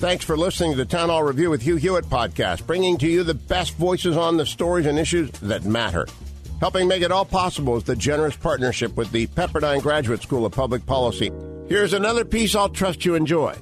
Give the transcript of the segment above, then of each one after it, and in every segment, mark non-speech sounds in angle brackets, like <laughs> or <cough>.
Thanks for listening to the Town Hall Review with Hugh Hewitt podcast, bringing to you the best voices on the stories and issues that matter. Helping make it all possible is the generous partnership with the Pepperdine Graduate School of Public Policy. Here's another piece I'll trust you enjoy.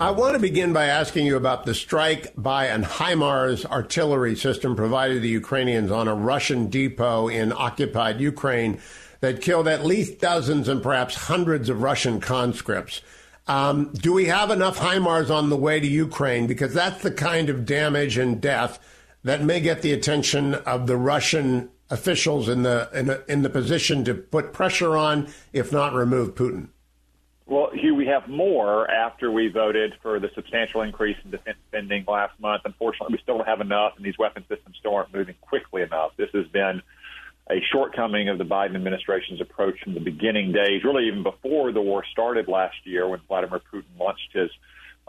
I want to begin by asking you about the strike by an HIMARS artillery system provided to the Ukrainians on a Russian depot in occupied Ukraine that killed at least dozens and perhaps hundreds of Russian conscripts. Um, do we have enough HIMARS on the way to Ukraine? Because that's the kind of damage and death that may get the attention of the Russian officials in the in, a, in the position to put pressure on, if not remove Putin. Well, Hugh, we have more after we voted for the substantial increase in defense spending last month. Unfortunately, we still don't have enough, and these weapon systems still aren't moving quickly enough. This has been a shortcoming of the Biden administration's approach from the beginning days, really even before the war started last year when Vladimir Putin launched his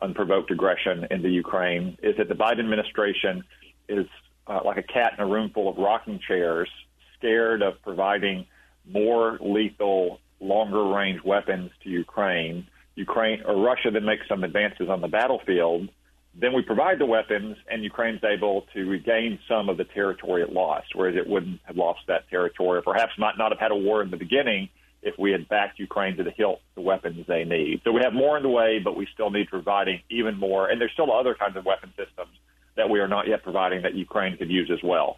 unprovoked aggression into Ukraine, is that the Biden administration is uh, like a cat in a room full of rocking chairs, scared of providing more lethal, longer range weapons to Ukraine. Ukraine or Russia then makes some advances on the battlefield then we provide the weapons, and Ukraine's able to regain some of the territory it lost, whereas it wouldn't have lost that territory, or perhaps might not have had a war in the beginning if we had backed Ukraine to the hilt the weapons they need. So we have more in the way, but we still need providing even more. And there's still other kinds of weapon systems that we are not yet providing that Ukraine could use as well.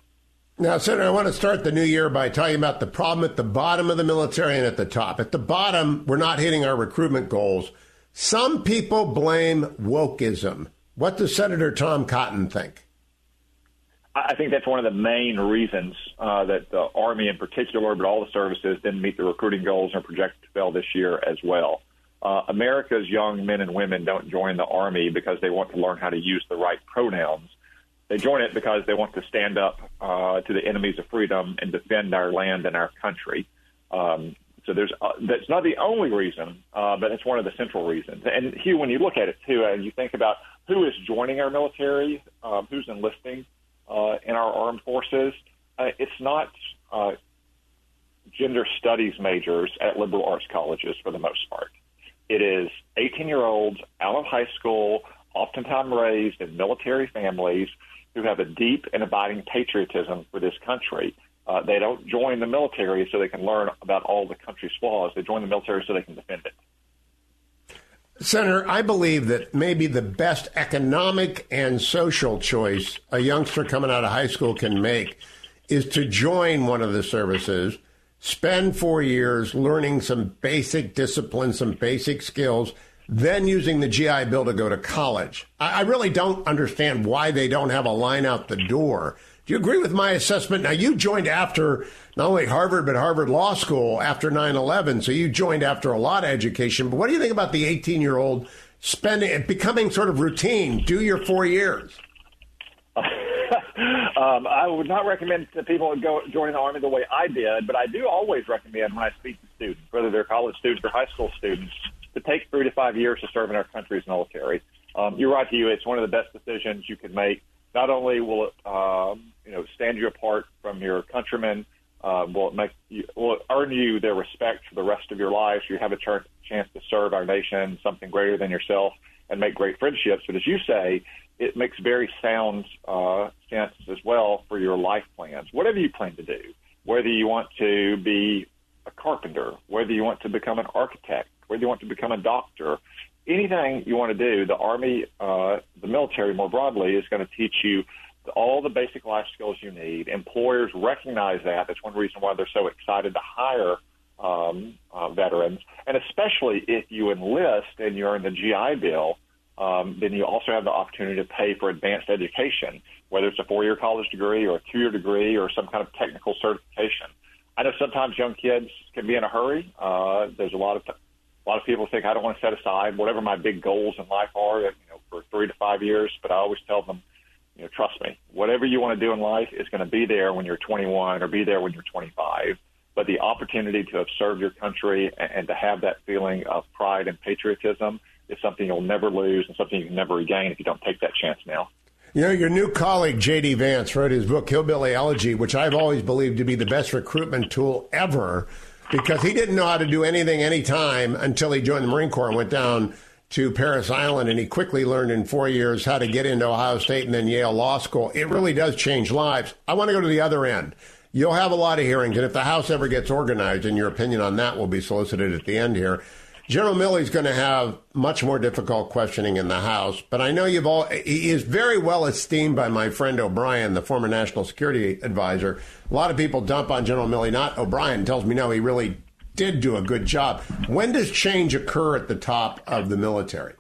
Now, Senator, I want to start the new year by talking about the problem at the bottom of the military and at the top. At the bottom, we're not hitting our recruitment goals. Some people blame wokeism. What does Senator Tom Cotton think? I think that's one of the main reasons uh, that the Army, in particular, but all the services didn't meet the recruiting goals and projected to fail this year as well. Uh, America's young men and women don't join the Army because they want to learn how to use the right pronouns. They join it because they want to stand up uh, to the enemies of freedom and defend our land and our country. Um, so there's uh, that's not the only reason, uh, but it's one of the central reasons. And Hugh, when you look at it too, and you think about who is joining our military, um, who's enlisting uh, in our armed forces, uh, it's not uh, gender studies majors at liberal arts colleges for the most part. It is 18 year olds out of high school, oftentimes raised in military families who have a deep and abiding patriotism for this country. Uh, they don't join the military so they can learn about all the country's flaws. They join the military so they can defend it. Senator, I believe that maybe the best economic and social choice a youngster coming out of high school can make is to join one of the services, spend four years learning some basic discipline, some basic skills, then using the GI Bill to go to college. I, really don't understand why they don't have a line out the door do you agree with my assessment? Now, you joined after not only Harvard, but Harvard Law School after 9 11. So you joined after a lot of education. But what do you think about the 18 year old spending it becoming sort of routine? Do your four years. <laughs> um, I would not recommend that people go join the army the way I did, but I do always recommend when I speak to students, whether they're college students or high school students, to take three to five years to serve in our country's military. Um, you're right, Hugh. It's one of the best decisions you can make. Not only will it um, you know stand you apart from your countrymen. Um, will it make you, will earn you their respect for the rest of your life? You have a ch- chance to serve our nation, something greater than yourself, and make great friendships. But as you say, it makes very sound uh, sense as well for your life plans. Whatever you plan to do, whether you want to be a carpenter, whether you want to become an architect, whether you want to become a doctor, anything you want to do, the Army, uh, the military more broadly, is going to teach you all the basic life skills you need. Employers recognize that. That's one reason why they're so excited to hire um, uh, veterans. And especially if you enlist and you're in the GI Bill, um, then you also have the opportunity to pay for advanced education, whether it's a four-year college degree or a two-year degree or some kind of technical certification. I know sometimes young kids can be in a hurry. Uh, there's a lot of t- A lot of people think I don't want to set aside whatever my big goals in life are, you know, for three to five years. But I always tell them, you know, trust me, whatever you want to do in life is going to be there when you're 21 or be there when you're 25. But the opportunity to have served your country and, to have that feeling of pride and patriotism is something you'll never lose and something you can never regain if you don't take that chance now. You know, your new colleague, J.D. Vance, wrote his book, Hillbilly Elegy, which I've always believed to be the best recruitment tool ever because he didn't know how to do anything anytime until he joined the Marine Corps and went down to Parris Island. And he quickly learned in four years how to get into Ohio State and then Yale Law School. It really does change lives. I want to go to the other end. You'll have a lot of hearings, and if the House ever gets organized, and your opinion on that will be solicited at the end here. General Milley's going to have much more difficult questioning in the House, but I know you've all, he is very well esteemed by my friend O'Brien, the former national security advisor. A lot of people dump on General Milley, not O'Brien, tells me no, he really did do a good job. When does change occur at the top of the military?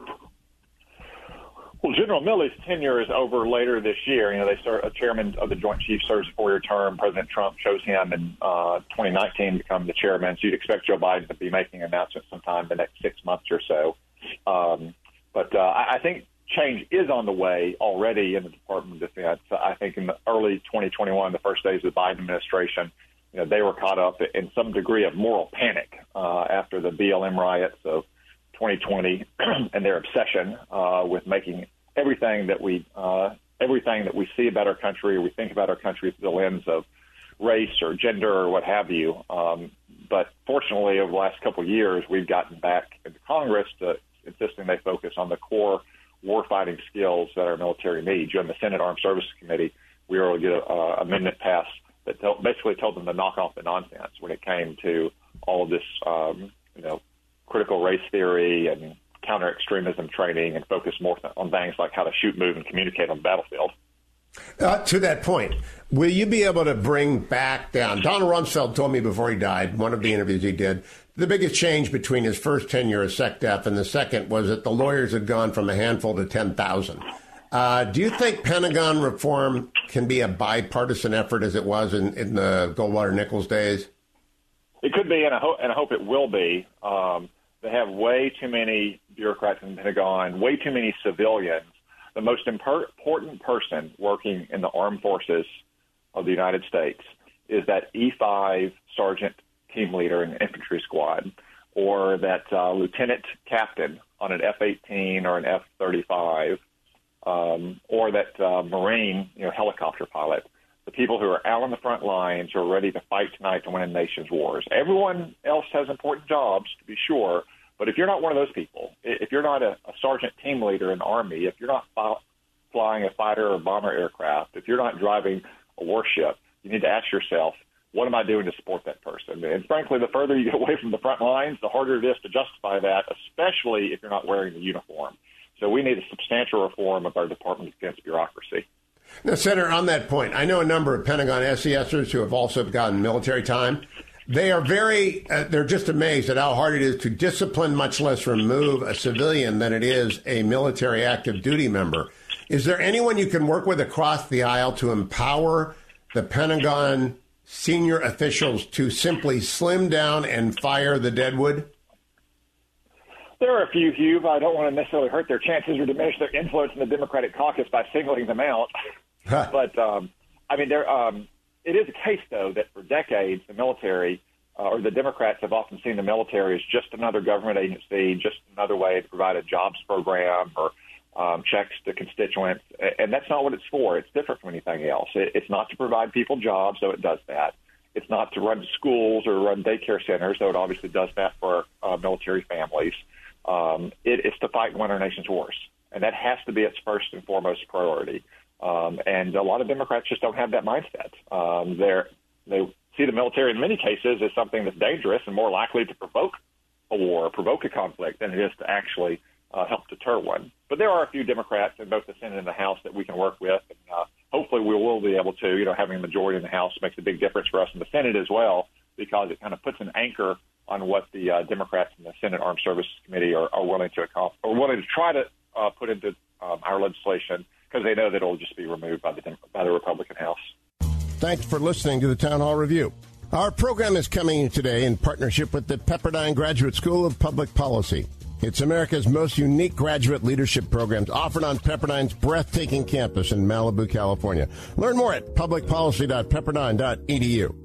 Well, General Milley's tenure is over later this year. You know, they start a chairman of the Joint Chiefs serves a four-year term. President Trump chose him in uh, 2019 to become the chairman. So you'd expect Joe Biden to be making announcements sometime in the next six months or so. Um, but uh, I think change is on the way already in the Department of Defense. I think in the early 2021, the first days of the Biden administration, you know, they were caught up in some degree of moral panic uh, after the BLM riots of 2020 <clears throat> and their obsession uh, with making everything that we uh, everything that we see about our country or we think about our country through the lens of race or gender or what have you. Um, but fortunately, over the last couple of years, we've gotten back into Congress to insisting they focus on the core warfighting skills that our military needs. You in the Senate Armed Services Committee, we were able to get an amendment passed that t- basically told them to knock off the nonsense when it came to all of this, um, you know, critical race theory and counter extremism training and focus more on things like how to shoot, move, and communicate on the battlefield. Uh, to that point, will you be able to bring back down? Donald Rumsfeld told me before he died, one of the interviews he did, the biggest change between his first tenure as SecDef and the second was that the lawyers had gone from a handful to 10,000. Uh, do you think Pentagon reform can be a bipartisan effort as it was in, in the Goldwater Nichols days? It could be, and I hope, and I hope it will be. Um, they have way too many bureaucrats in the Pentagon, way too many civilians. The most important person working in the armed forces of the United States is that E5 sergeant team leader in an infantry squad or that uh, lieutenant captain on an F-18 or an F-35 um, or that uh, Marine, you know, helicopter pilot. The people who are out on the front lines who are ready to fight tonight to win a nation's wars. Everyone else has important jobs, to be sure, but if you're not one of those people, if you're not a, a sergeant team leader in the Army, if you're not flying a fighter or bomber aircraft, if you're not driving a warship, you need to ask yourself, what am I doing to support that person? And frankly, the further you get <laughs> away from the front lines, the harder it is to justify that, especially if you're not wearing the uniform. So we need a substantial reform of our Department of Defense bureaucracy. Now, Senator, on that point, I know a number of Pentagon SESers who have also gotten military time. They are very, uh, they're just amazed at how hard it is to discipline, much less remove a civilian than it is a military active duty member. Is there anyone you can work with across the aisle to empower the Pentagon senior officials to simply slim down and fire the deadwood? There are a few, Hugh. I don't want to necessarily hurt their chances or diminish their influence in the Democratic caucus by singling them out. <laughs> but um, I mean, there. Um, it is a case, though, that for decades the military uh, or the Democrats have often seen the military as just another government agency, just another way to provide a jobs program or um, checks to constituents, and that's not what it's for. It's different from anything else. It, it's not to provide people jobs, though it does that. It's not to run schools or run daycare centers, though it obviously does that for uh, military families. Um, it, it's to fight and win our nation's wars, and that has to be its first and foremost priority. Um, and a lot of Democrats just don't have that mindset. Um, they're, they see the military in many cases as something that's dangerous and more likely to provoke a war, provoke a conflict, than it is to actually uh, help deter one. But there are a few Democrats in both the Senate and the House that we can work with, and uh, hopefully we will be able to. You know, having a majority in the House makes a big difference for us in the Senate as well, because it kind of puts an anchor on what the uh, Democrats in the Senate Armed Services Committee are, are willing to accomplish, or willing to try to uh, put into um, our legislation because they know that it'll just be removed by the by the Republican House. Thanks for listening to the Town Hall Review. Our program is coming today in partnership with the Pepperdine Graduate School of Public Policy. It's America's most unique graduate leadership programs offered on Pepperdine's breathtaking campus in Malibu, California. Learn more at publicpolicy.pepperdine.edu.